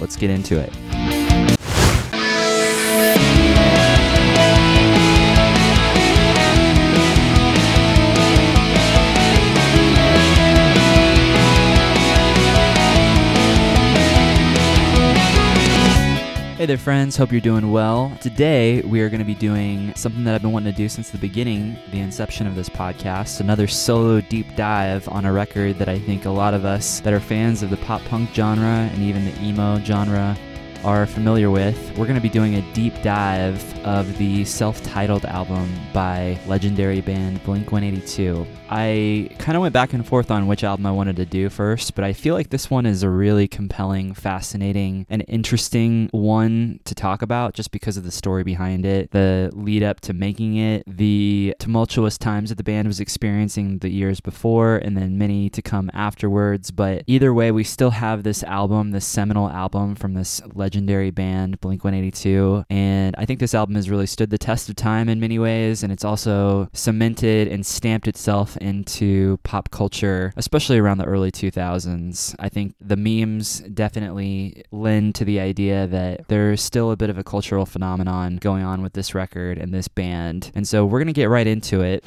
let's get into it. Hey there, friends. Hope you're doing well. Today, we are going to be doing something that I've been wanting to do since the beginning, the inception of this podcast. Another solo deep dive on a record that I think a lot of us that are fans of the pop punk genre and even the emo genre are familiar with. We're going to be doing a deep dive of the self titled album by legendary band Blink 182. I kind of went back and forth on which album I wanted to do first, but I feel like this one is a really compelling, fascinating, and interesting one to talk about just because of the story behind it, the lead up to making it, the tumultuous times that the band was experiencing the years before, and then many to come afterwards. But either way, we still have this album, this seminal album from this legendary band, Blink 182. And I think this album has really stood the test of time in many ways, and it's also cemented and stamped itself into pop culture, especially around the early 2000s. I think the memes definitely lend to the idea that there's still a bit of a cultural phenomenon going on with this record and this band. And so we're going to get right into it.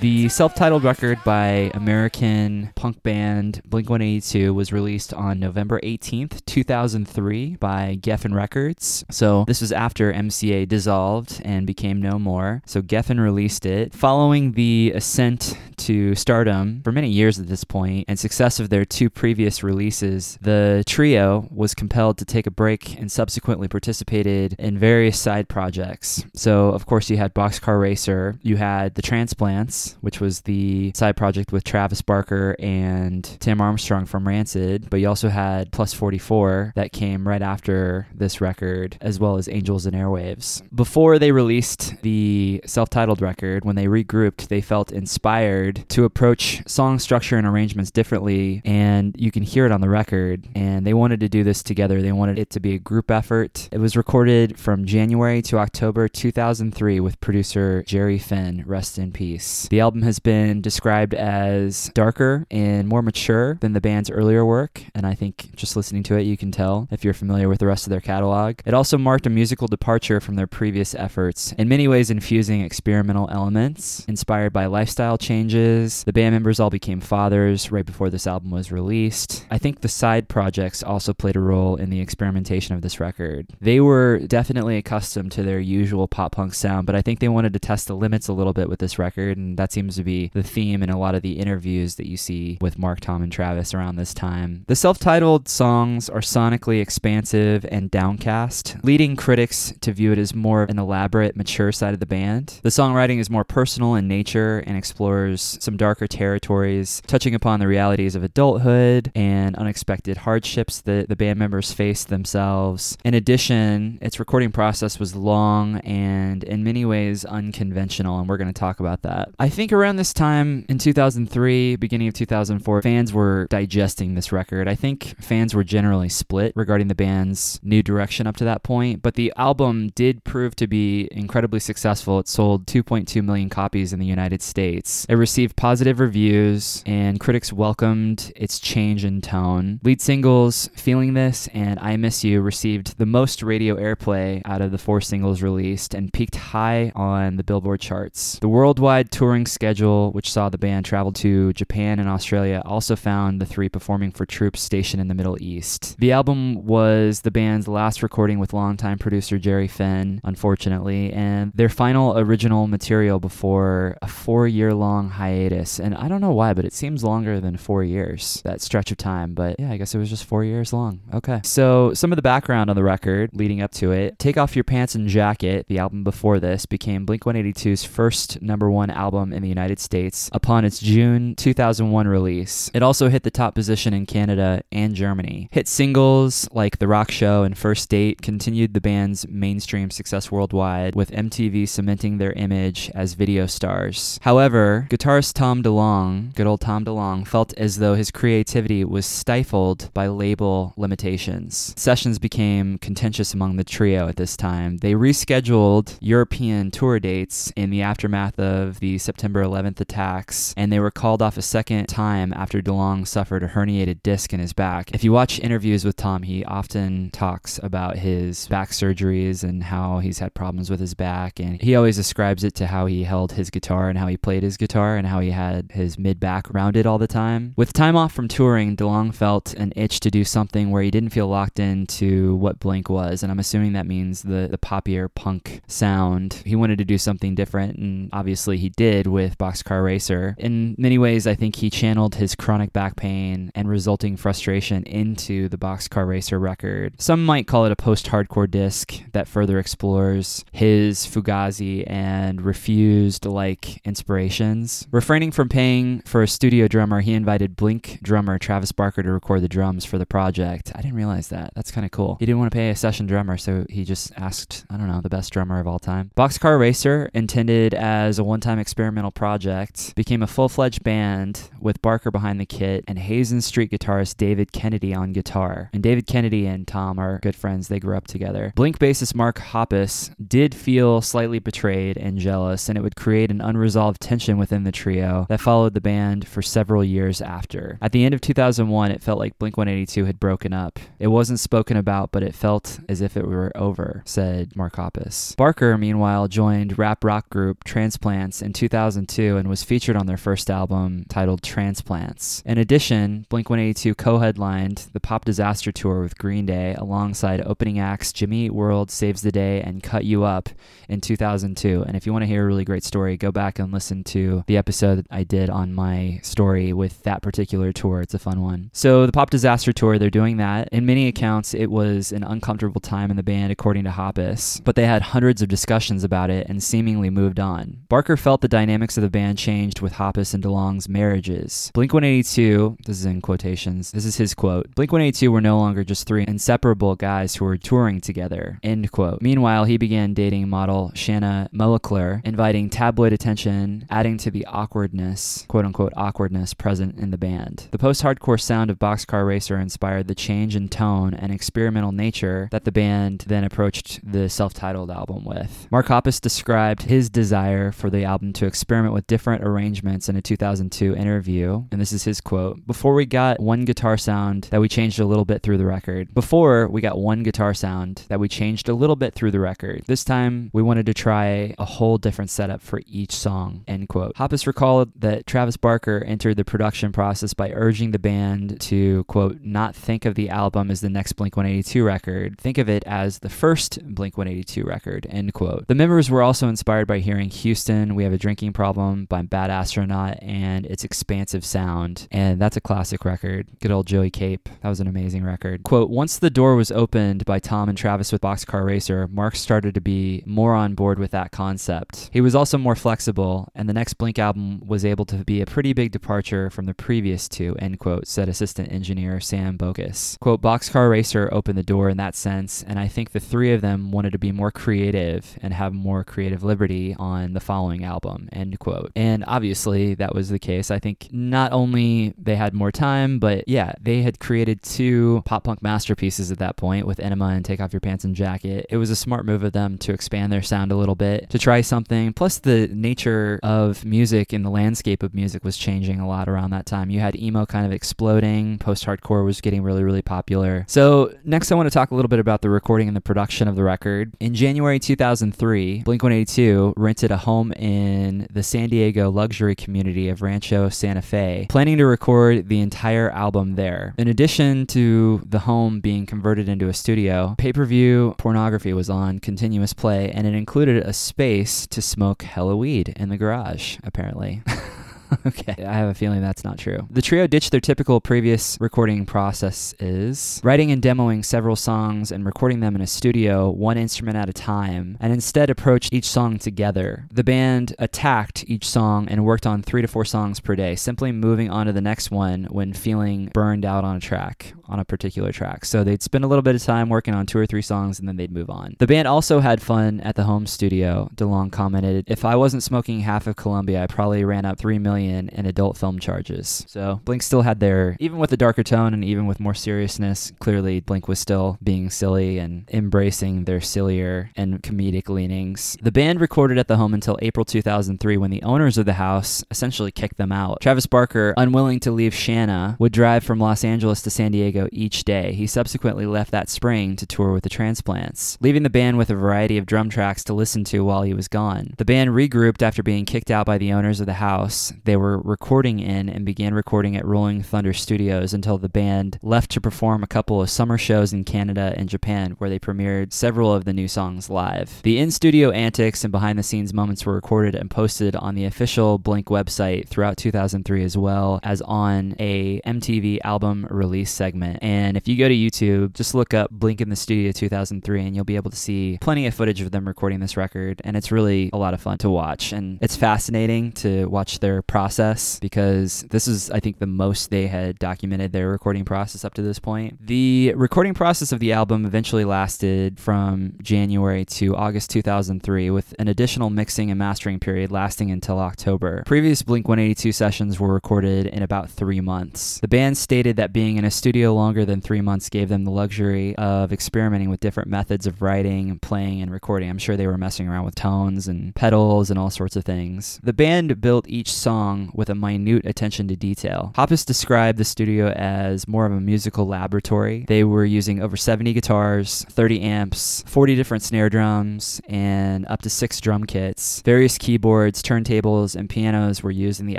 The self titled record by American punk band Blink 182 was released on November 18th, 2003, by Geffen Records. So, this was after MCA dissolved and became no more. So, Geffen released it. Following the ascent to stardom for many years at this point and success of their two previous releases, the trio was compelled to take a break and subsequently participated in various side projects. So, of course, you had Boxcar Racer, you had The Transplants which was the side project with Travis Barker and Tim Armstrong from Rancid. But you also had Plus 44 that came right after this record, as well as Angels and Airwaves. Before they released the self titled record, when they regrouped, they felt inspired to approach song structure and arrangements differently, and you can hear it on the record. And they wanted to do this together, they wanted it to be a group effort. It was recorded from January to October 2003 with producer Jerry Finn, rest in peace. The the album has been described as darker and more mature than the band's earlier work, and I think just listening to it, you can tell if you're familiar with the rest of their catalog. It also marked a musical departure from their previous efforts, in many ways infusing experimental elements inspired by lifestyle changes. The band members all became fathers right before this album was released. I think the side projects also played a role in the experimentation of this record. They were definitely accustomed to their usual pop punk sound, but I think they wanted to test the limits a little bit with this record, and that's that seems to be the theme in a lot of the interviews that you see with Mark, Tom, and Travis around this time. The self titled songs are sonically expansive and downcast, leading critics to view it as more of an elaborate, mature side of the band. The songwriting is more personal in nature and explores some darker territories, touching upon the realities of adulthood and unexpected hardships that the band members face themselves. In addition, its recording process was long and in many ways unconventional, and we're going to talk about that. I think around this time in 2003, beginning of 2004, fans were digesting this record. I think fans were generally split regarding the band's new direction up to that point, but the album did prove to be incredibly successful. It sold 2.2 million copies in the United States. It received positive reviews, and critics welcomed its change in tone. Lead singles Feeling This and I Miss You received the most radio airplay out of the four singles released and peaked high on the Billboard charts. The worldwide touring schedule, which saw the band travel to Japan and Australia, also found the three performing for troops stationed in the Middle East. The album was the band's last recording with longtime producer Jerry Finn, unfortunately, and their final original material before a four year long hiatus. And I don't know why, but it seems longer than four years, that stretch of time. But yeah, I guess it was just four years long. Okay. So, some of the background on the record leading up to it Take Off Your Pants and Jacket, the album before this, became Blink 182's first number one album in the United States upon its June 2001 release. It also hit the top position in Canada and Germany. Hit singles like The Rock Show and First Date continued the band's mainstream success worldwide, with MTV cementing their image as video stars. However, guitarist Tom DeLonge, good old Tom DeLonge, felt as though his creativity was stifled by label limitations. Sessions became contentious among the trio at this time. They rescheduled European tour dates in the aftermath of the September 11th attacks, and they were called off a second time after DeLonge suffered a herniated disc in his back. If you watch interviews with Tom, he often talks about his back surgeries and how he's had problems with his back, and he always ascribes it to how he held his guitar and how he played his guitar and how he had his mid back rounded all the time. With time off from touring, DeLonge felt an itch to do something where he didn't feel locked into what Blink was, and I'm assuming that means the, the poppier punk sound. He wanted to do something different, and obviously he did with Boxcar Racer. In many ways, I think he channeled his chronic back pain and resulting frustration into the Boxcar Racer record. Some might call it a post hardcore disc that further explores his Fugazi and Refused like inspirations. Refraining from paying for a studio drummer, he invited Blink drummer Travis Barker to record the drums for the project. I didn't realize that. That's kind of cool. He didn't want to pay a session drummer, so he just asked, I don't know, the best drummer of all time. Boxcar Racer, intended as a one time experimental project, became a full fledged band with Barker behind the kit and Hazen Street guitarist David Kennedy on guitar. And David Kennedy and Tom are good friends, they grew up together. Blink bassist Mark Hoppus did feel slightly betrayed and jealous, and it would create an unresolved tension within the trio that followed the band for several years after. At the end of 2001, it felt like Blink 182 had broken up. It wasn't spoken about, but it felt as if it were over, said Mark Hoppus. Barker, meanwhile, joined rap rock group Transplants in 2002 and was featured on their first album titled Transplants. In addition, Blink 182 co headlined the Pop Disaster Tour with Green Day alongside opening acts Jimmy Eat World, Saves the Day, and Kut U Up in 2002. And if you want to hear a really great story, go back and listen to the episode I did on my story with that particular tour. It's a fun one. So, the Pop Disaster Tour, they're doing that. In many accounts, it was an uncomfortable time in the band, according to Hoppus, but they had hundreds of discussions about it and seemingly moved on. Barker felt the dynamics of the band changed with Hoppus and DeLonge's marriages. Blink 182, this is in quotations, this is his quote Blink 182 were no longer just three inseparable guys who were touring together. End quote. Meanwhile, he began dating model Shanna Moakler, inviting tabloid attention, adding to the awkwardness, quote unquote, awkwardness present in the band. The post hardcore sound of Boxcar Racer inspired the change in tone and experimental nature that the band then approached the self titled album with. Mark Hoppus described his desire for the album to experiment with different arrangements in a 2002 interview, and this is his quote Before we got one guitar sound that we changed a little bit through the record. Before we got one guitar sound that we changed a little bit through the record. This time we wanted to try a whole different setup for each song. End quote. Hoppus recalled that Travis Barker entered the production process by urging the band to, quote, not think of the album as the next Blink 182 record. Think of it as the first Blink 182 record, end quote. The members were also inspired by hearing Houston, We Have a Drinking Problem by Bad Astronaut and its expansive sound. And that's a classic record. Good old Joey Cape. That was an amazing record. Quote, once the door was opened by Tom and Travis with Boxcar Racer, Mark started to be more on board with that concept. He was also more flexible, and the next Blink album was able to be a pretty big departure from the previous two, end quote, said assistant engineer Sam Boukas. Quote, Boxcar Racer opened the door in that sense, and I think the three of them wanted to be more creative and have more creative liberty on the following album, end quote. And obviously that was the case. I think not only they had more time, but yeah, they had created two pop punk masterpieces at that point with Enema and Take Off Your Pants and Jacket. It was a smart move of them to expand their sound a little bit, to try something. Plus, the nature of music and the landscape of music was changing a lot around that time. You had emo kind of exploding, post hardcore was getting really, really popular. So, next, I want to talk a little bit about the recording and the production of the record. In January 2003, Blink 182 rented a home in the San Diego luxury community of Rancho Santa Fe, planning to record the entire album there. In addition to the home being converted into a studio, pay per view pornography was on continuous play, and it included a space to smoke hella weed in the garage, apparently. okay. I have a feeling that's not true. The trio ditched their typical previous recording process is writing and demoing several songs and recording them in a studio, one instrument at a time, and instead approached each song together. The band attacked each song and worked on three to four songs per day, simply moving on to the next one when feeling burned out on a track, on a particular track. So they'd spend a little bit of time working on two or three songs and then they'd move on. The band also had fun at the home studio. DeLonge commented, If I wasn't smoking half of Colombia, I probably ran up three million million in adult film charges. So Blink still had their, even with the darker tone and even with more seriousness, clearly Blink was still being silly and embracing their sillier and comedic leanings. The band recorded at the home until April 2003 when the owners of the house essentially kicked them out. Travis Barker, unwilling to leave Shanna, would drive from Los Angeles to San Diego each day. He subsequently left that spring to tour with the Transplants, leaving the band with a variety of drum tracks to listen to while he was gone. The band regrouped after being kicked out by the owners of the house. They were recording in and began recording at Rolling Thunder Studios until the band left to perform a couple of summer shows in Canada and Japan, where they premiered several of the new songs live. The in studio antics and behind the scenes moments were recorded and posted on the official Blink website throughout 2003 as well as on a MTV album release segment. And if you go to YouTube, just look up Blink in the Studio 2003 and you'll be able to see plenty of footage of them recording this record. And it's really a lot of fun to watch. And it's fascinating to watch their process because this is, I think, the most they had documented their recording process up to this point. The recording process of the album eventually lasted from January to August 2003, with an additional mixing and mastering period lasting until October. Previous Blink 182 sessions were recorded in about three months. The band stated that being in a studio longer than three months gave them the luxury of experimenting with different methods of writing, playing, and recording. I'm sure they were messing around with tones and pedals and all sorts of things. The band built each song song with a minute attention to detail. Hoppus described the studio as more of a musical laboratory. They were using over 70 guitars, 30 amps, 40 different snare drums, and up to six drum kits. Various keyboards, turntables, and pianos were used in the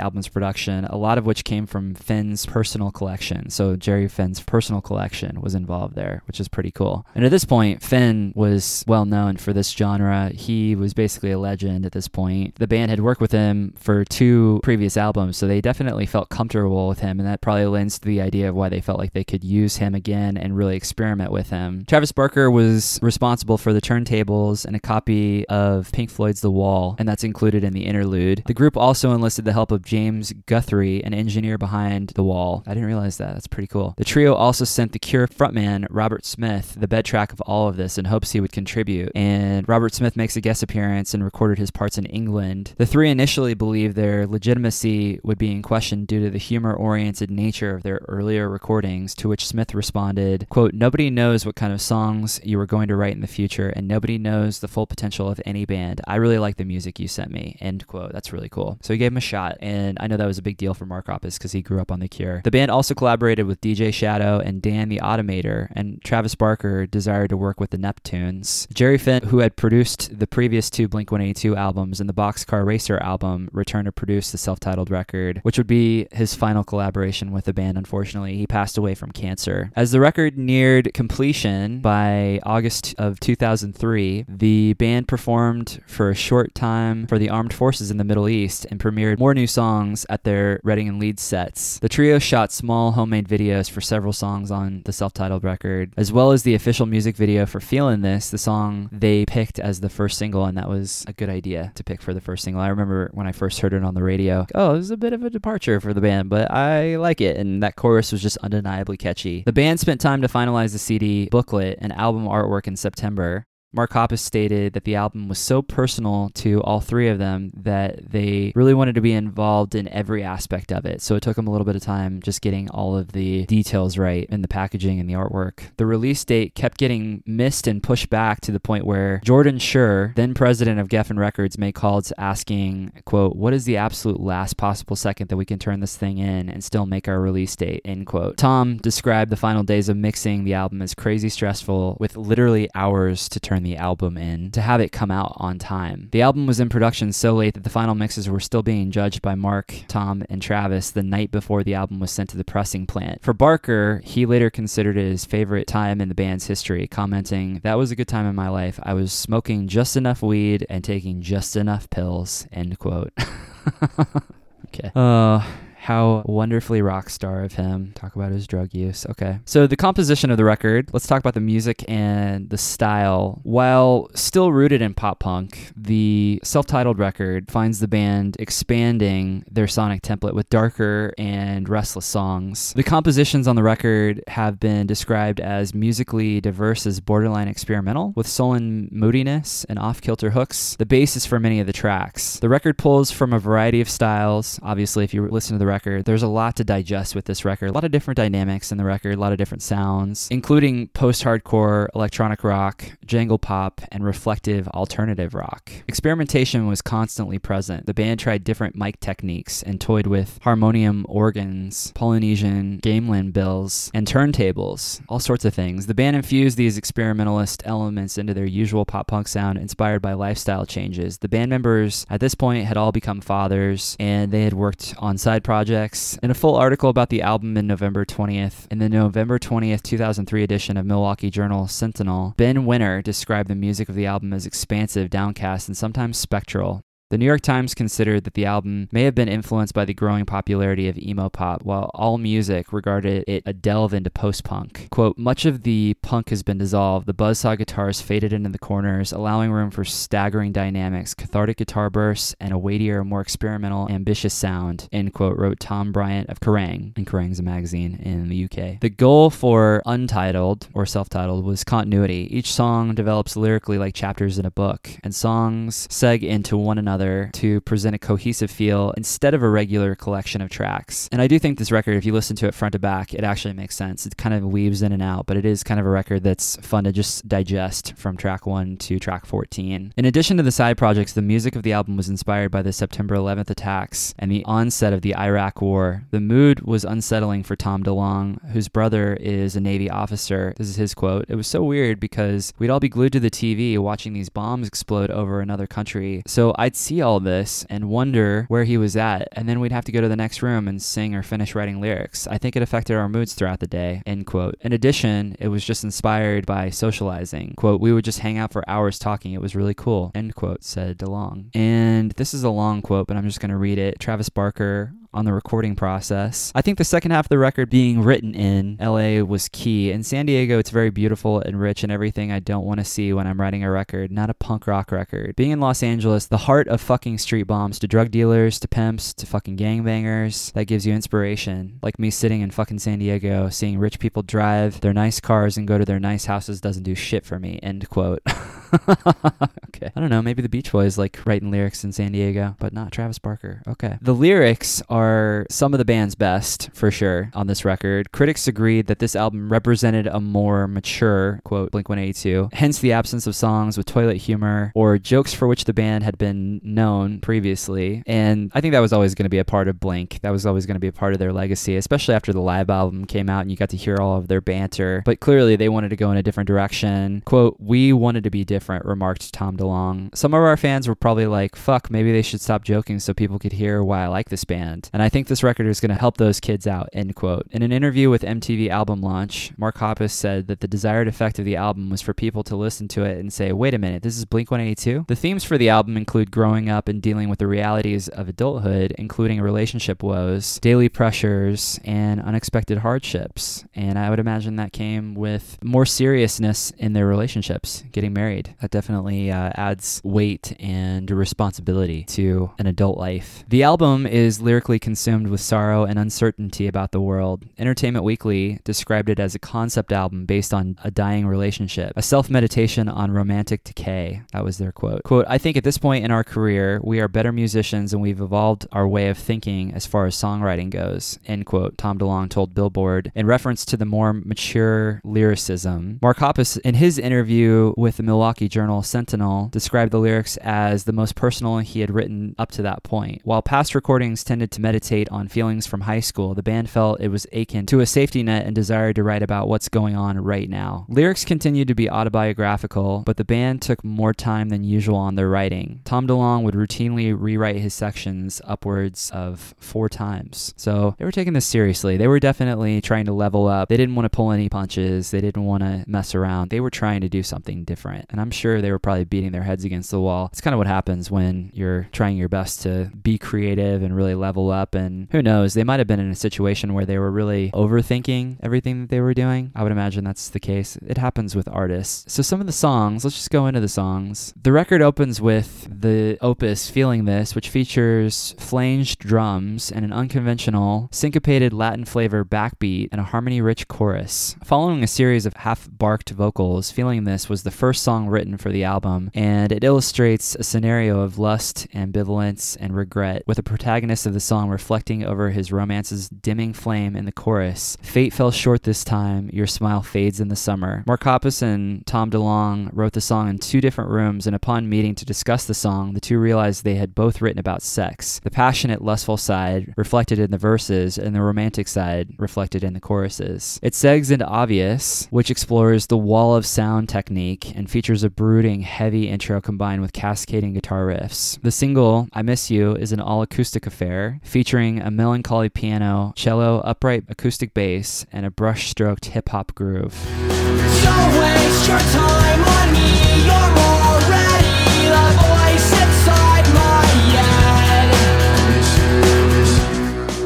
album's production, a lot of which came from Finn's personal collection. So Jerry Finn's personal collection was involved there, which is pretty cool. And at this point, Finn was well known for this genre. He was basically a legend at this point. The band had worked with him for two previous previous albums, so they definitely felt comfortable with him, and that probably lends to the idea of why they felt like they could use him again and really experiment with him. Travis Barker was responsible for the turntables and a copy of Pink Floyd's The Wall, and that's included in the interlude. The group also enlisted the help of James Guthrie, an engineer behind The Wall. I didn't realize that. That's pretty cool. The trio also sent The Cure frontman Robert Smith the bed track of all of this in hopes he would contribute, and Robert Smith makes a guest appearance and recorded his parts in England. The three initially believed their legitimacy would be in question due to the humor-oriented nature of their earlier recordings, to which Smith responded, quote, Nobody knows what kind of songs you are going to write in the future, and nobody knows the full potential of any band. I really like the music you sent me, end quote. That's really cool. So he gave him a shot, and I know that was a big deal for Mark Hoppus because he grew up on The Cure. The band also collaborated with DJ Shadow and Dan the Automator, and Travis Barker desired to work with the Neptunes. Jerry Finn, who had produced the previous two Blink-182 albums and the Boxcar Racer album, returned to produce the self self-titled record, which would be his final collaboration with the band. Unfortunately, he passed away from cancer. As the record neared completion by August of 2003, the band performed for a short time for the armed forces in the Middle East and premiered more new songs at their Reading and Leeds sets. The trio shot small homemade videos for several songs on the self-titled record, as well as the official music video for Feeling This, the song they picked as the first single, and that was a good idea to pick for the first single. I remember when I first heard it on the radio, oh, this is a bit of a departure for the band, but I like it. And that chorus was just undeniably catchy. The band spent time to finalize the CD booklet and album artwork in September. Mark Hoppus stated that the album was so personal to all three of them that they really wanted to be involved in every aspect of it. So it took them a little bit of time just getting all of the details right in the packaging and the artwork. The release date kept getting missed and pushed back to the point where Jordan Schur, then president of Geffen Records, made calls asking, quote, what is the absolute last possible second that we can turn this thing in and still make our release date, end quote. Tom described the final days of mixing the album as crazy stressful with literally hours to turn turn the album in to have it come out on time. The album was in production so late that the final mixes were still being judged by Mark, Tom, and Travis the night before the album was sent to the pressing plant. For Barker, he later considered it his favorite time in the band's history, commenting, That was a good time in my life. I was smoking just enough weed and taking just enough pills. End quote. okay. Uh, how wonderfully rock star of him. Talk about his drug use. Okay. So, the composition of the record, let's talk about the music and the style. While still rooted in pop punk, the self titled record finds the band expanding their sonic template with darker and restless songs. The compositions on the record have been described as musically diverse as borderline experimental, with sullen moodiness and off kilter hooks. The basis for many of the tracks. The record pulls from a variety of styles. Obviously, if you listen to the record. There's a lot to digest with this record. A lot of different dynamics in the record, a lot of different sounds, including post hardcore, electronic rock, jangle pop, and reflective alternative rock. Experimentation was constantly present. The band tried different mic techniques and toyed with harmonium organs, Polynesian gamelan bills, and turntables, all sorts of things. The band infused these experimentalist elements into their usual pop punk sound inspired by lifestyle changes. The band members at this point had all become fathers and they had worked on side projects projects. In a full article about the album in November 20th, in the November 20th, 2003 edition of Milwaukee Journal Sentinel, Ben Winter described the music of the album as expansive, downcast, and sometimes spectral. The New York Times considered that the album may have been influenced by the growing popularity of emo pop, while AllMusic regarded it a delve into post punk. Quote, much of the punk has been dissolved, the buzzsaw guitars faded into the corners, allowing room for staggering dynamics, cathartic guitar bursts, and a weightier, more experimental, ambitious sound, end quote, wrote Tom Bryant of Kerrang, and Kerrang's a magazine in the UK. The goal for Untitled, or self titled, was continuity. Each song develops lyrically like chapters in a book, and songs seg into one another to present a cohesive feel instead of a regular collection of tracks. And I do think this record, if you listen to it front to back, it actually makes sense. It kind of weaves in and out, but it is kind of a record that's fun to just digest from track 1 to track 14. In addition to the side projects, the music of the album was inspired by the September 11th attacks and the onset of the Iraq War. The mood was unsettling for Tom DeLonge, whose brother is a Navy officer. This is his quote. It was so weird because we'd all be glued to the TV watching these bombs explode over another country. So I'd see see all this and wonder where he was at, and then we'd have to go to the next room and sing or finish writing lyrics. I think it affected our moods throughout the day. End quote. In addition, it was just inspired by socializing. Quote, we would just hang out for hours talking. It was really cool. End quote, said DeLonge. And this is a long quote, but I'm just going to read it. Travis Barker on the recording process. I think the second half of the record being written in LA was key. In San Diego, it's very beautiful and rich and everything I don't want to see when I'm writing a record, not a punk rock record. Being in Los Angeles, the heart of fucking street bombs to drug dealers, to pimps, to fucking gangbangers, that gives you inspiration. Like me sitting in fucking San Diego, seeing rich people drive their nice cars and go to their nice houses doesn't do shit for me. End quote. okay. I don't know. Maybe the Beach Boys like writing lyrics in San Diego, but not Travis Barker. Okay. The lyrics are some of the band's best, for sure, on this record. Critics agreed that this album represented a more mature, quote, Blink 182, hence the absence of songs with toilet humor or jokes for which the band had been known previously. And I think that was always going to be a part of Blink. That was always going to be a part of their legacy, especially after the live album came out and you got to hear all of their banter. But clearly they wanted to go in a different direction. Quote, we wanted to be different different, remarked Tom DeLonge. Some of our fans were probably like, fuck, maybe they should stop joking so people could hear why I like this band. And I think this record is going to help those kids out, end quote. In an interview with MTV Album Launch, Mark Hoppus said that the desired effect of the album was for people to listen to it and say, wait a minute, this is Blink 182? The themes for the album include growing up and dealing with the realities of adulthood, including relationship woes, daily pressures, and unexpected hardships. And I would imagine that came with more seriousness in their relationships, getting married. That definitely uh, adds weight and responsibility to an adult life. The album is lyrically consumed with sorrow and uncertainty about the world. Entertainment Weekly described it as a concept album based on a dying relationship, a self meditation on romantic decay. That was their quote. Quote, I think at this point in our career, we are better musicians and we've evolved our way of thinking as far as songwriting goes. End quote, Tom DeLonge told Billboard in reference to the more mature lyricism. Mark Hoppus, in his interview with the Milwaukee Journal Sentinel described the lyrics as the most personal he had written up to that point. While past recordings tended to meditate on feelings from high school, the band felt it was akin to a safety net and desired to write about what's going on right now. Lyrics continued to be autobiographical, but the band took more time than usual on their writing. Tom DeLonge would routinely rewrite his sections upwards of four times. So they were taking this seriously. They were definitely trying to level up. They didn't want to pull any punches, they didn't want to mess around. They were trying to do something different. And I'm sure they were probably beating their heads against the wall. It's kind of what happens when you're trying your best to be creative and really level up. And who knows, they might have been in a situation where they were really overthinking everything that they were doing. I would imagine that's the case. It happens with artists. So some of the songs, let's just go into the songs. The record opens with the opus Feeling This, which features flanged drums and an unconventional, syncopated Latin flavor backbeat and a harmony rich chorus. Following a series of half barked vocals, Feeling This was the first song written for the album, and it illustrates a scenario of lust, ambivalence, and regret, with the protagonist of the song reflecting over his romance's dimming flame in the chorus. Fate fell short this time, your smile fades in the summer. Mark Hoppus and Tom DeLonge wrote the song in two different rooms, and upon meeting to discuss the song, the two realized they had both written about sex. The passionate, lustful side reflected in the verses, and the romantic side reflected in the choruses. It segs into Obvious, which explores the wall of sound technique and features a brooding, heavy intro combined with cascading guitar riffs. The single, I Miss You, is an all acoustic affair, featuring a melancholy piano, cello, upright acoustic bass, and a brush stroked hip hop groove.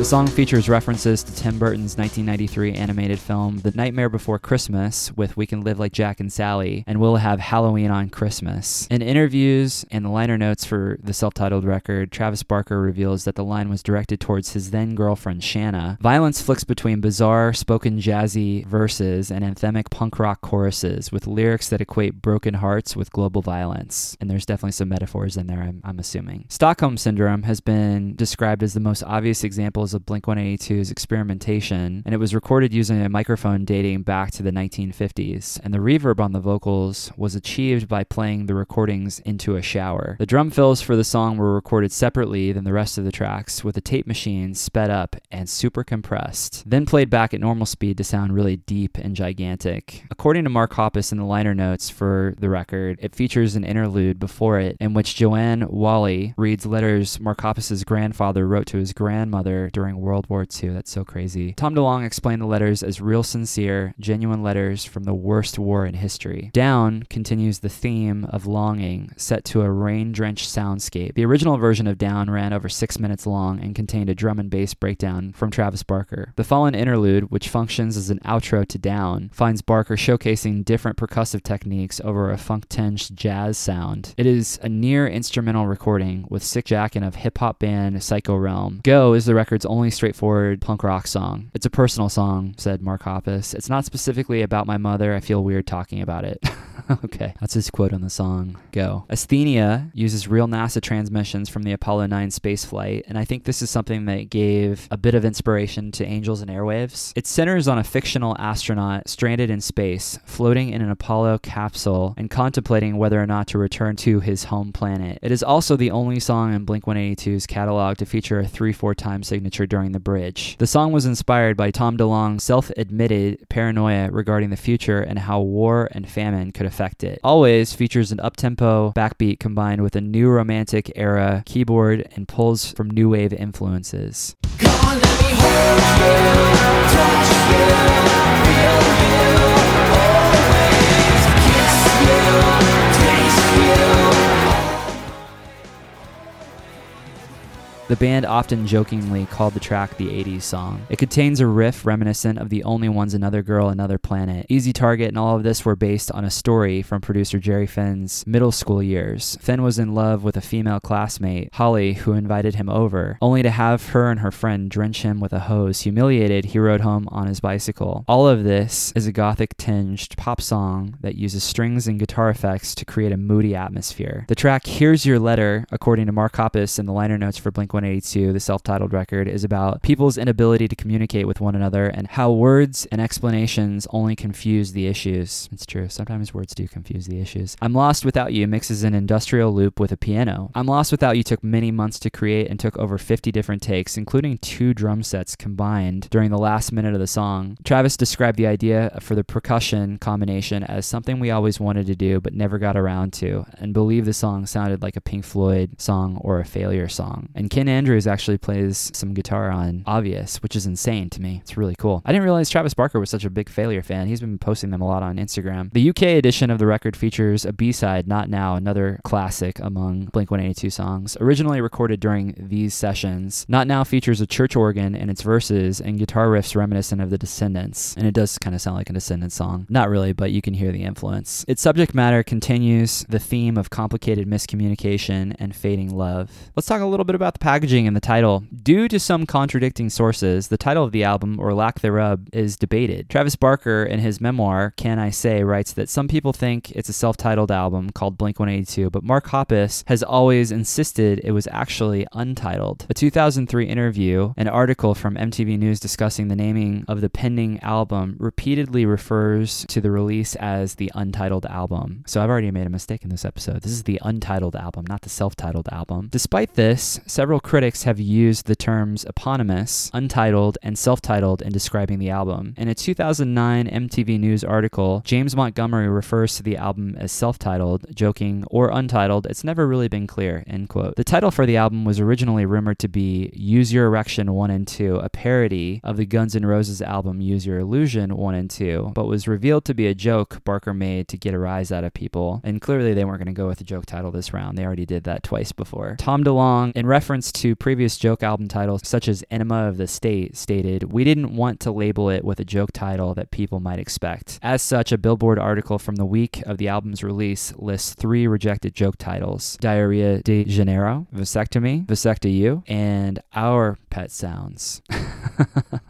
The song features references to Tim Burton's 1993 animated film The Nightmare Before Christmas with We Can Live Like Jack and Sally, and We'll have Halloween on Christmas. In interviews and the liner notes for the self titled record, Travis Barker reveals that the line was directed towards his then girlfriend Shanna. Violence flicks between bizarre, spoken jazzy verses and anthemic punk rock choruses with lyrics that equate broken hearts with global violence. And there's definitely some metaphors in there, I'm, I'm assuming. Stockholm Syndrome has been described as the most obvious examples of Blink 182's experimentation, and it was recorded using a microphone dating back to the 1950s. And the reverb on the vocals was achieved by playing the recordings into a shower. The drum fills for the song were recorded separately than the rest of the tracks, with a tape machine sped up and super compressed, then played back at normal speed to sound really deep and gigantic. According to Mark Hoppus in the liner notes for the record, it features an interlude before it in which Joanne Whalley reads letters Mark Hoppus's grandfather wrote to his grandmother during World War II. That's so crazy. Tom DeLonge explained the letters as real sincere, genuine letters from the worst war in history. Down continues the theme of longing set to a rain-drenched soundscape. The original version of Down ran over six minutes long and contained a drum and bass breakdown from Travis Barker. The following interlude, which functions as an outro to Down, finds Barker showcasing different percussive techniques over a funk-tinged jazz sound. It is a near instrumental recording with Sick Jacken of hip-hop band Psycho Realm. Go is the record's only straightforward punk rock song. It's a personal song, said Mark Hoppus. It's not specifically about my mother. I feel weird talking about it. okay, that's his quote on the song. Go. Asthenia uses real NASA transmissions from the Apollo 9 space flight, and I think this is something that gave a bit of inspiration to Angels and Airwaves. It centers on a fictional astronaut stranded in space, floating in an Apollo capsule and contemplating whether or not to return to his home planet. It is also the only song in Blink 182's catalog to feature a 3 4 time signature during the bridge. The song was inspired by Tom DeLonge's self admitted paranoia regarding the future and how war and famine could affect it. Always features an uptempo backbeat combined with a new romantic era keyboard and pulls from new wave influences. The band often jokingly called the track the 80s song. It contains a riff reminiscent of The Only One's Another Girl, Another Planet. Easy Target and all of this were based on a story from producer Jerry Finn's middle school years. Finn was in love with a female classmate, Holly, who invited him over. Only to have her and her friend drench him with a hose. Humiliated, he rode home on his bicycle. All of this is a gothic tinged pop song that uses strings and guitar effects to create a moody atmosphere. The track Here's Your Letter, according to Mark Hoppus in the liner notes for Blink 182, the self titled record, is about people's inability to communicate with one another and how words and explanations only confuse the issues. It's true, sometimes words do confuse the issues. I'm Lost Without You mixes an industrial loop with a piano. I'm Lost Without You took many months to create and took over 50 different takes, including two drum sets combined during the last minute of the song. Travis described the idea for the percussion combination as something we always wanted to do but never got around to, and believed the song sounded like a Pink Floyd song or a Failure song. And Ken Andrews actually plays some guitar on Obvious, which is insane to me. It's really cool. I didn't realize Travis Barker was such a big Failure fan. He's been posting them a lot on Instagram. The UK edition of the record features a B side, Not Now, another classic among Blink 182 songs. Originally recorded during these sessions, Not Now features a church organ in its verses and guitar riffs reminiscent of the Descendents. And it does kind of sound like a Descendents song. Not really, but you can hear the influence. Its subject matter continues the theme of complicated miscommunication and fading love. Let's talk a little bit about the packaging and the title. Due to some contradicting sources, the title of the album, or lack thereof, is debated. Travis Barker, in his memoir, Can I Say, writes that some people think it's a self titled album called Blink 182, but Mark Hoppus has always insisted it was actually untitled. A 2003 interview, an article from MTV News discussing the naming of the pending album, repeatedly refers to the release as the untitled album. So I've already made a mistake in this episode. This is the untitled album, not the self titled album. Despite this, several critics have used the terms eponymous, untitled, and self titled in describing the album. In a 2009 MTV News article, James Montgomery refers to the album as self titled, joking, or untitled, it's never really been clear, end quote. The title for the album was originally rumored to be Use Your Erection 1 and 2, a parody of the Guns N' Roses album Use Your Illusion 1 and 2, but was revealed to be a joke Barker made to get a rise out of people. And clearly they weren't going to go with a joke title this round. They already did that twice before. Tom DeLonge, in reference to previous joke album titles such as Enema of the State, stated, We didn't want to label it with a joke title that people might expect. As such, a Billboard article from the week of the album's release lists three rejected joke titles Diarrhea de Janeiro, Vasectomy, Vasecta You, and Our Pet Sounds.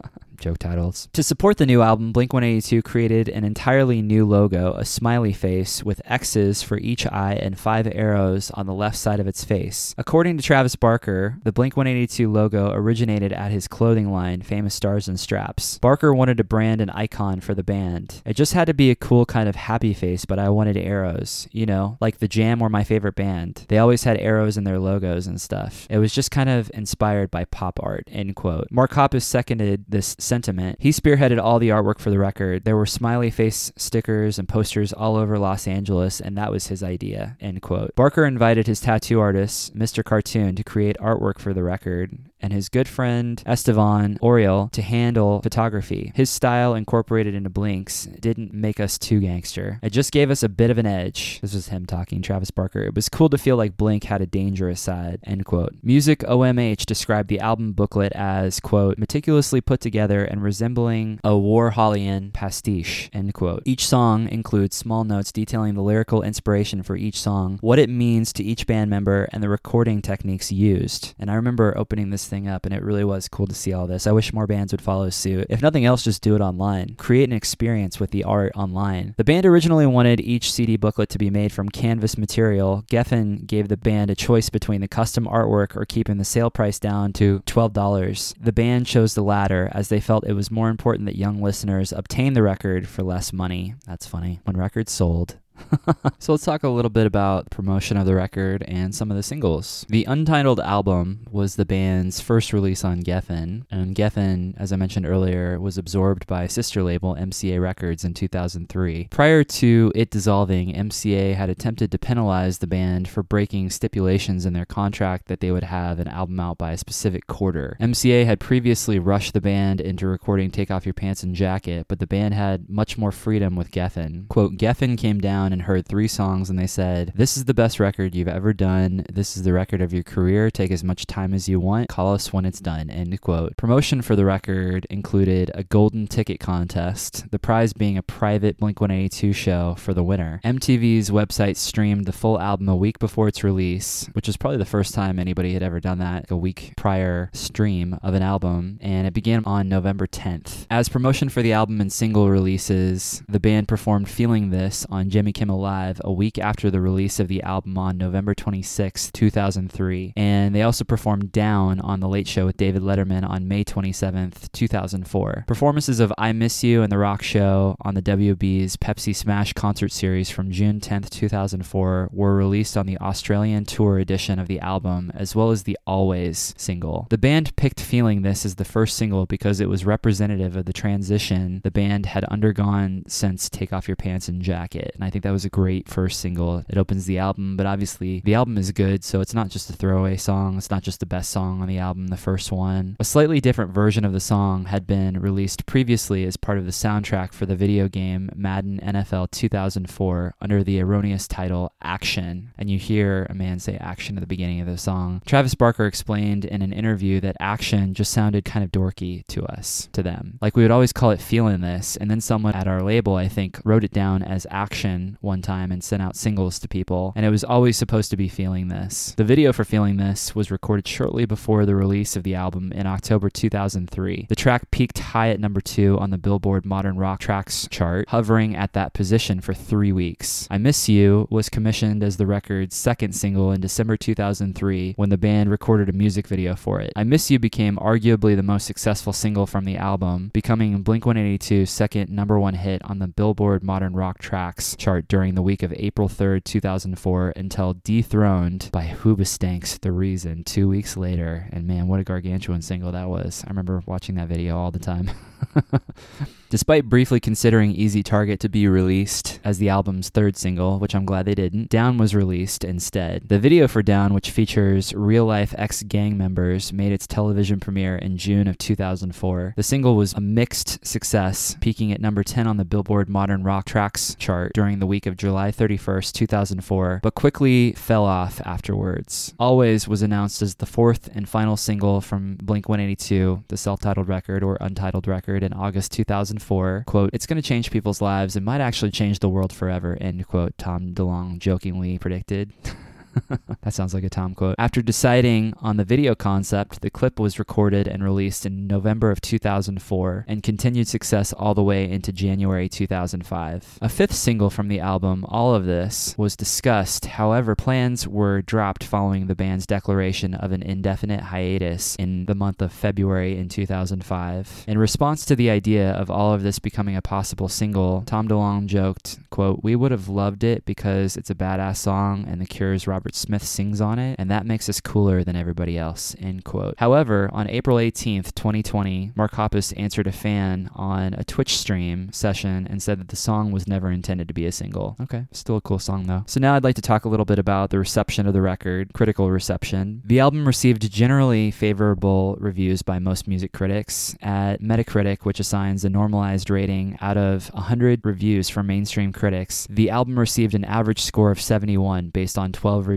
joke titles. To support the new album, Blink 182 created an entirely new logo, a smiley face with X's for each eye and five arrows on the left side of its face. According to Travis Barker, the Blink 182 logo originated at his clothing line, Famous Stars and Straps. Barker wanted to brand an icon for the band. It just had to be a cool kind of happy face, but I wanted arrows. You know, like the Jam were my favorite band. They always had arrows in their logos and stuff. It was just kind of inspired by pop art, end quote. Mark Hoppus seconded this sentiment. He spearheaded all the artwork for the record. There were smiley face stickers and posters all over Los Angeles, and that was his idea. End quote. Barker invited his tattoo artist, Mr. Cartoon, to create artwork for the record, and his good friend Estevan Oriol to handle photography. His style incorporated into Blink's didn't make us too gangster. It just gave us a bit of an edge. This was him talking, Travis Barker. It was cool to feel like Blink had a dangerous side. End quote. Music OMH described the album booklet as quote meticulously put together and resembling a Warholian pastiche. End quote. Each song includes small notes detailing the lyrical inspiration for each song, what it means to each band member, and the recording techniques used. And I remember opening this thing up, and it really was cool to see all this. I wish more bands would follow suit. If nothing else, just do it online. Create an experience with the art online. The band originally wanted each CD booklet to be made from canvas material. Geffen gave the band a choice between the custom artwork or keeping the sale price down to $12. The band chose the latter as they felt it was more important that young listeners obtain the record for less money. That's funny. When records sold, so let's talk a little bit about promotion of the record and some of the singles. The Untitled album was the band's first release on Geffen, and Geffen, as I mentioned earlier, was absorbed by sister label MCA Records in 2003. Prior to it dissolving, MCA had attempted to penalize the band for breaking stipulations in their contract that they would have an album out by a specific quarter. MCA had previously rushed the band into recording Take Off Your Pants and Jacket, but the band had much more freedom with Geffen. Quote, Geffen came down and heard three songs and they said, This is the best record you've ever done. This is the record of your career. Take as much time as you want. Call us when it's done. End quote. Promotion for the record included a golden ticket contest, the prize being a private Blink 182 show for the winner. MTV's website streamed the full album a week before its release, which was probably the first time anybody had ever done that, a week prior stream of an album, and it began on November 10th. As promotion for the album and single releases, the band performed Feeling This on Jimmy Kimmel Live a week after the release of the album on November 26, 2003. And they also performed Down on The Late Show with David Letterman on May 27, 2004. Performances of I Miss You and The Rock Show on the WB's Pepsi Smash concert series from June 10, 2004 were released on the Australian tour edition of the album, as well as the Always single. The band picked Feeling This as the first single because it was representative of the transition the band had undergone since Take Off Your Pants and Jacket. And I think that was a great first single. It opens the album, but obviously the album is good, so it's not just a throwaway song. It's not just the best song on the album, the first one. A slightly different version of the song had been released previously as part of the soundtrack for the video game Madden NFL 2004 under the erroneous title Action. And you hear a man say action at the beginning of the song. Travis Barker explained in an interview that action just sounded kind of dorky to us, to them. Like we would always call it feeling this, and then someone at our label, I think, wrote it down as action one time and sent out singles to people, and it was always supposed to be feeling this. The video for feeling this was recorded shortly before the release of the album in October 2003. The track peaked high at number two on the Billboard Modern Rock Tracks chart, hovering at that position for three weeks. I Miss You was commissioned as the record's second single in December 2003 when the band recorded a music video for it. I Miss You became arguably the most successful single from the album, becoming Blink 182's second number one hit on the Billboard Modern Rock Tracks chart during the week of April 3rd, 2004, until dethroned by Hoobastank's The Reason two weeks later. And man, what a gargantuan single that was. I remember watching that video all the time. Despite briefly considering Easy Target to be released as the album's third single, which I'm glad they didn't, Down was released instead. The video for Down, which features real life ex gang members, made its television premiere in June of 2004. The single was a mixed success, peaking at number 10 on the Billboard Modern Rock Tracks chart during the week of July 31st, 2004, but quickly fell off afterwards. Always was announced as the fourth and final single from Blink 182, the self titled record or untitled record, in August 2004 quote, it's going to change people's lives. It might actually change the world forever, end quote, Tom DeLonge jokingly predicted. that sounds like a Tom quote. After deciding on the video concept, the clip was recorded and released in November of 2004 and continued success all the way into January 2005. A fifth single from the album, All of This, was discussed. However, plans were dropped following the band's declaration of an indefinite hiatus in the month of February in 2005. In response to the idea of All of This becoming a possible single, Tom DeLonge joked, quote, "We would have loved it because it's a badass song and The Cure's Robert Smith sings on it, and that makes us cooler than everybody else. End quote. However, on April 18th, 2020, Mark Hoppus answered a fan on a Twitch stream session and said that the song was never intended to be a single. Okay, still a cool song though. So now I'd like to talk a little bit about the reception of the record, critical reception. The album received generally favorable reviews by most music critics. At Metacritic, which assigns a normalized rating out of 100 reviews from mainstream critics, the album received an average score of 71 based on 12 reviews.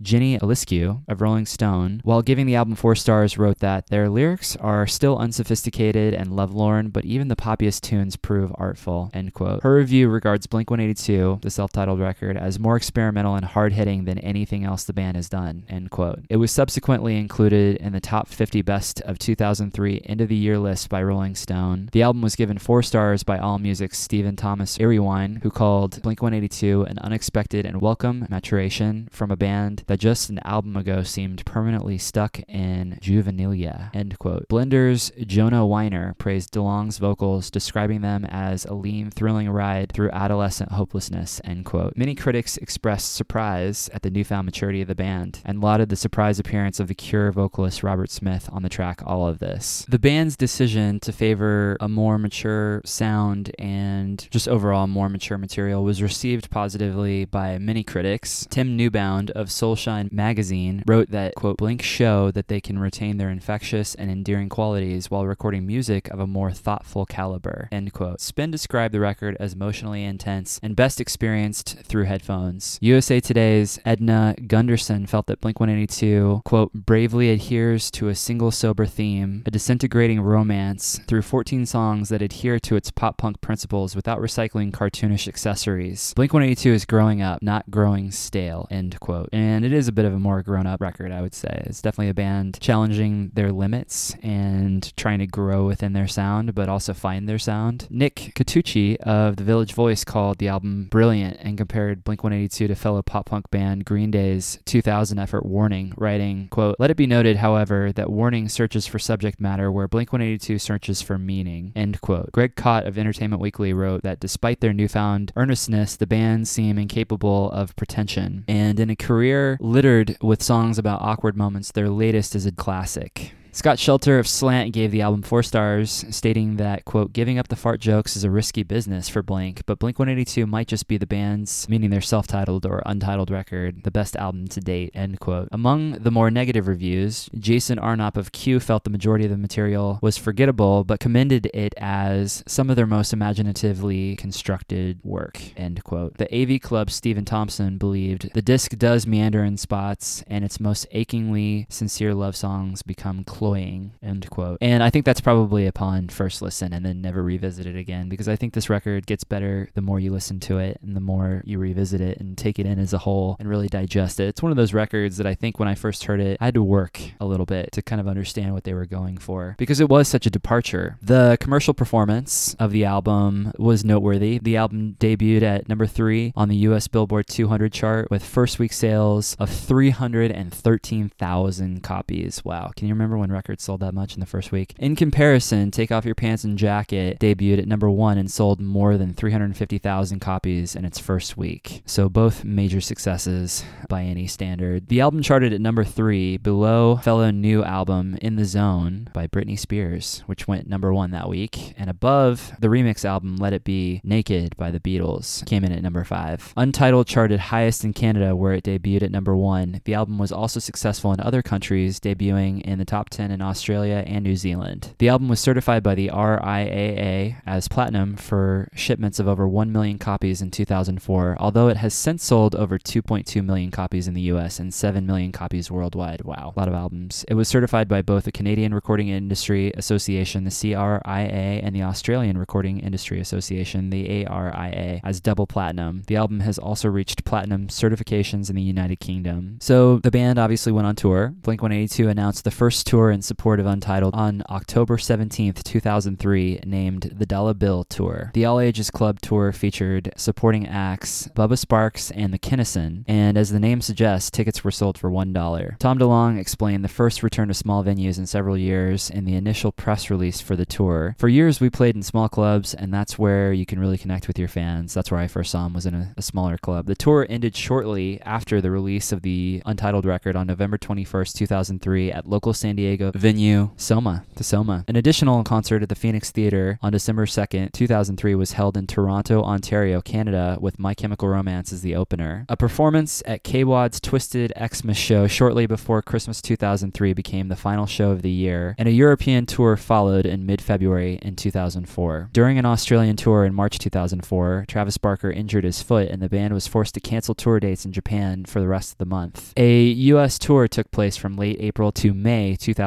Jenny Eliscu of Rolling Stone, while giving the album four stars, wrote that their lyrics are still unsophisticated and lovelorn, but even the poppiest tunes prove artful. End quote. Her review regards Blink 182, the self-titled record, as more experimental and hard-hitting than anything else the band has done. End quote. It was subsequently included in the top 50 best of 2003 end of the year list by Rolling Stone. The album was given four stars by AllMusic's Stephen Thomas Erlewine, who called Blink 182 an unexpected and welcome maturation from a band that just an album ago seemed permanently stuck in juvenilia. End quote. Blender's Jonah Weiner praised DeLonge's vocals, describing them as a lean, thrilling ride through adolescent hopelessness. End quote. Many critics expressed surprise at the newfound maturity of the band and lauded the surprise appearance of the Cure vocalist Robert Smith on the track All of This. The band's decision to favor a more mature sound and just overall more mature material was received positively by many critics. Tim Newbound of Soulshine magazine wrote that, quote, Blink show that they can retain their infectious and endearing qualities while recording music of a more thoughtful caliber, end quote. Spin described the record as emotionally intense and best experienced through headphones. USA Today's Edna Gundersen felt that Blink 182, quote, bravely adheres to a single sober theme, a disintegrating romance, through 14 songs that adhere to its pop punk principles without recycling cartoonish accessories. Blink 182 is growing up, not growing stale, end quote. And it is a bit of a more grown up record, I would say. It's definitely a band challenging their limits and trying to grow within their sound, but also find their sound. Nick Catucci of The Village Voice called the album brilliant and compared Blink 182 to fellow pop punk band Green Day's 2000 effort Warning, writing, quote, Let it be noted, however, that Warning searches for subject matter where Blink 182 searches for meaning, end quote. Greg Kot of Entertainment Weekly wrote that despite their newfound earnestness, the band seem incapable of pretension. And in a career littered with songs about awkward moments, their latest is a classic. Scott Shetler of Slant gave the album four stars, stating that, quote, giving up the fart jokes is a risky business for Blink, but Blink 182 might just be the band's, meaning their self titled or untitled record, the best album to date, end quote. Among the more negative reviews, Jason Arnopp of Q felt the majority of the material was forgettable, but commended it as some of their most imaginatively constructed work, end quote. The AV Club Stephen Thompson believed the disc does meander in spots, and its most achingly sincere love songs become end quote. And I think that's probably upon first listen and then never revisit it again because I think this record gets better the more you listen to it and the more you revisit it and take it in as a whole and really digest it. It's one of those records that I think when I first heard it, I had to work a little bit to kind of understand what they were going for because it was such a departure. The commercial performance of the album was noteworthy. The album debuted at number three on the US Billboard 200 chart with first week sales of 313,000 copies. Wow. Can you remember when records sold that much in the first week? In comparison, Take Off Your Pants and Jacket debuted at number one and sold more than 350,000 copies in its first week. So both major successes by any standard. The album charted at number three, below fellow new album In the Zone by Britney Spears, which went number one that week, and above the remix album Let It Be Naked by the Beatles, came in at number five. Untitled charted highest in Canada, where it debuted at number one. The album was also successful in other countries, debuting in the top 10 in Australia and New Zealand. The album was certified by the RIAA as platinum for shipments of over 1 million copies in 2004, although it has since sold over 2.2 million copies in the US and 7 million copies worldwide. Wow, a lot of albums. It was certified by both the Canadian Recording Industry Association, the CRIA, and the Australian Recording Industry Association, the ARIA, as double platinum. The album has also reached platinum certifications in the United Kingdom. So the band obviously went on tour. Blink 182 announced the first tour in support of Untitled on October 17th, 2003, named the Dollar Bill Tour. The All Ages Club tour featured supporting acts Bubba Sparxxx and the Kinison, and as the name suggests, tickets were sold for $1. Tom DeLonge explained the first return to small venues in several years in the initial press release for the tour. For years, we played in small clubs, and that's where you can really connect with your fans. That's where I first saw them, was in a, a smaller club. The tour ended shortly after the release of the Untitled record on November 21st, 2003, at local San Diego venue Soma to Soma. An additional concert at the Phoenix Theater on December 2nd, 2003 was held in Toronto, Ontario, Canada with My Chemical Romance as the opener. A performance at KWOD's Twisted Xmas show shortly before Christmas 2003 became the final show of the year, and a European tour followed in mid-February in 2004. During an Australian tour in March 2004, Travis Barker injured his foot and the band was forced to cancel tour dates in Japan for the rest of the month. A US tour took place from late April to May 2004,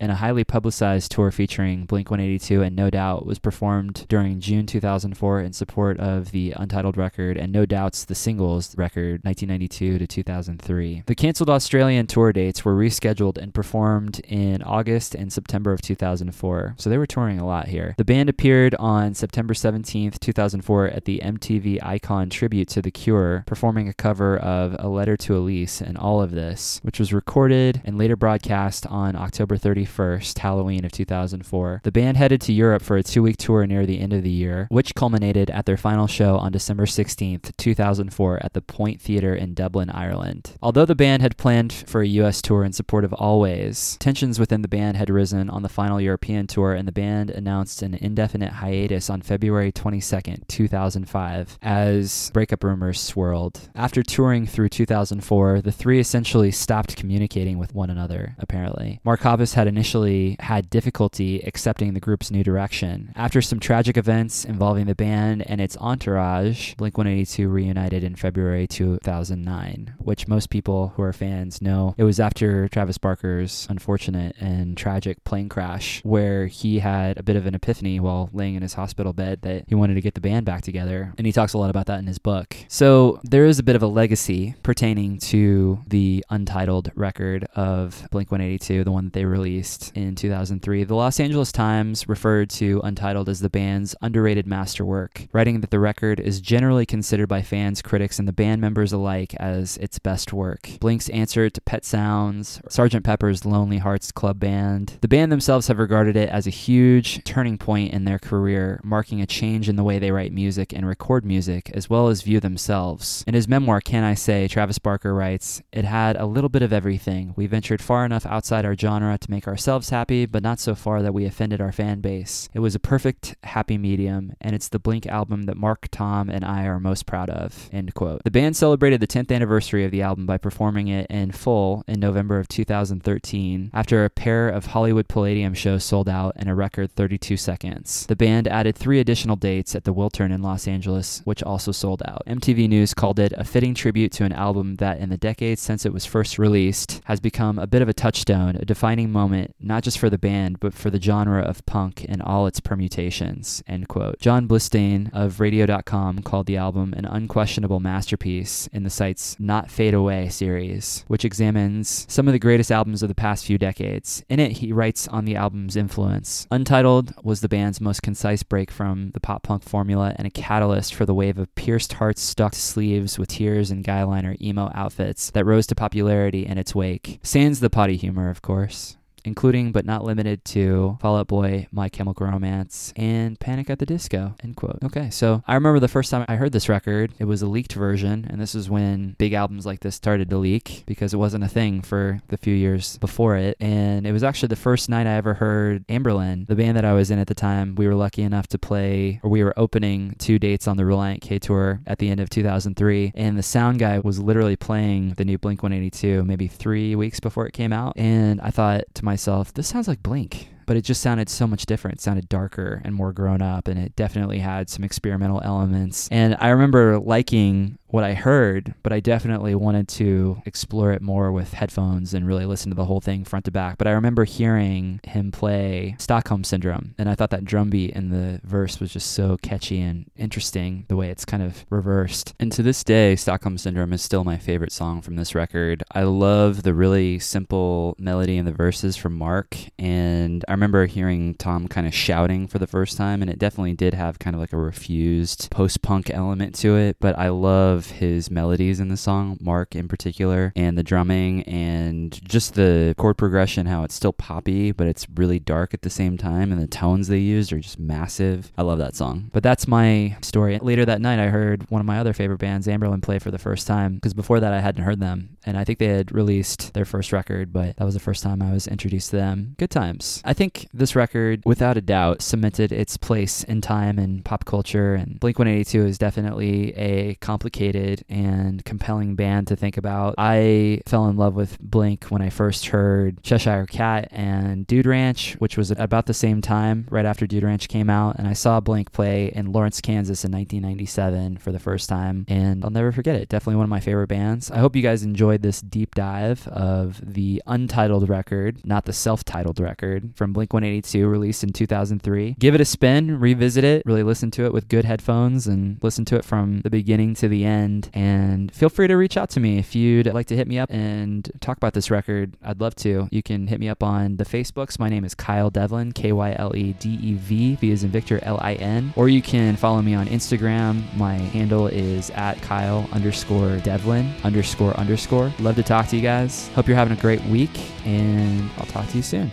and a highly publicized tour featuring Blink 182 and No Doubt was performed during June 2004 in support of the Untitled record and No Doubt's The Singles record 1992 to 2003. The canceled Australian tour dates were rescheduled and performed in August and September of 2004, so they were touring a lot here. The band appeared on September 17th, 2004 at the MTV Icon tribute to The Cure, performing a cover of A Letter to Elise and All of This, which was recorded and later broadcast on October 31st, Halloween of 2004. The band headed to Europe for a two week tour near the end of the year, which culminated at their final show on December 16th, 2004 at the Point Theatre in Dublin, Ireland. Although the band had planned for a US tour in support of Always, tensions within the band had risen on the final European tour and the band announced an indefinite hiatus on February 22nd, 2005, as breakup rumors swirled. After touring through 2004, the three essentially stopped communicating with one another, apparently. Mark Hoppus had initially had difficulty accepting the group's new direction. After some tragic events involving the band and its entourage, Blink 182 reunited in February 2009, which most people who are fans know it was after Travis Barker's unfortunate and tragic plane crash, where he had a bit of an epiphany while laying in his hospital bed that he wanted to get the band back together. And he talks a lot about that in his book. So there is a bit of a legacy pertaining to the untitled record of Blink 182, the one that they released in 2003. The Los Angeles Times referred to Untitled as the band's underrated masterwork, writing that the record is generally considered by fans, critics, and the band members alike as its best work. Blink's answer to Pet Sounds, Sgt. Pepper's Lonely Hearts Club Band. The band themselves have regarded it as a huge turning point in their career, marking a change in the way they write music and record music, as well as view themselves. In his memoir, Can I Say, Travis Barker writes, It had a little bit of everything. We ventured far enough outside our genre to make ourselves happy, but not so far that we offended our fan base. It was a perfect happy medium, and it's the Blink album that Mark, Tom, and I are most proud of. End quote. The band celebrated the 10th anniversary of the album by performing it in full in November of 2013 after a pair of Hollywood Palladium shows sold out in a record 32 seconds. The band added three additional dates at the Wiltern in Los Angeles, which also sold out. MTV News called it a fitting tribute to an album that, in the decades since it was first released, has become a bit of a touchstone, a defining moment, not just for the band, but for the genre of punk and all its permutations. End quote. John Blistane of Radio.com called the album an unquestionable masterpiece in the site's Not Fade Away series, which examines some of the greatest albums of the past few decades. In it, he writes on the album's influence. Untitled was the band's most concise break from the pop punk formula and a catalyst for the wave of pierced hearts stuck to sleeves with tears and guyliner emo outfits that rose to popularity in its wake. Sans the potty humor, of course course including but not limited to Fall Out Boy, My Chemical Romance, and Panic at the Disco. End quote. Okay, so I remember the first time I heard this record, it was a leaked version, and this is when big albums like this started to leak because it wasn't a thing for the few years before it. And it was actually the first night I ever heard Anberlin, the band that I was in at the time. We were lucky enough to play, or we were opening two dates on the Relient K tour at the end of 2003, and the sound guy was literally playing the new Blink 182 maybe three weeks before it came out. And I thought to myself, this sounds like Blink. But it just sounded so much different. It sounded darker and more grown up, and it definitely had some experimental elements. And I remember liking what I heard, but I definitely wanted to explore it more with headphones and really listen to the whole thing front to back. But I remember hearing him play Stockholm Syndrome, and I thought that drum beat in the verse was just so catchy and interesting the way it's kind of reversed. And to this day, Stockholm Syndrome is still my favorite song from this record. I love the really simple melody in the verses from Mark, and I remember hearing Tom kind of shouting for the first time, and it definitely did have kind of like a Refused post punk element to it, but I love his melodies in the song, Mark in particular, and the drumming and just the chord progression, how it's still poppy, but it's really dark at the same time, and the tones they used are just massive. I love that song. But that's my story. Later that night, I heard one of my other favorite bands, Anberlin, play for the first time, because before that, I hadn't heard them, and I think they had released their first record, but that was the first time I was introduced to them. Good times. I think this record, without a doubt, cemented its place in time and pop culture, and Blink 182 is definitely a complicated and compelling band to think about. I fell in love with Blink when I first heard Cheshire Cat and Dude Ranch, which was about the same time, right after Dude Ranch came out. And I saw Blink play in Lawrence, Kansas in 1997 for the first time. And I'll never forget it. Definitely one of my favorite bands. I hope you guys enjoyed this deep dive of the untitled record, not the self titled record, from Blink 182, released in 2003. Give it a spin, revisit it, really listen to it with good headphones, and listen to it from the beginning to the end. And feel free to reach out to me if you'd like to hit me up and talk about this record. I'd love to. You can hit me up on the Facebooks. My name is Kyle Devlin, K Y L E D E V, V is in Victor, L I N. Or you can follow me on Instagram. My handle is at Kyle underscore Devlin underscore underscore. Love to talk to you guys. Hope you're having a great week, and I'll talk to you soon.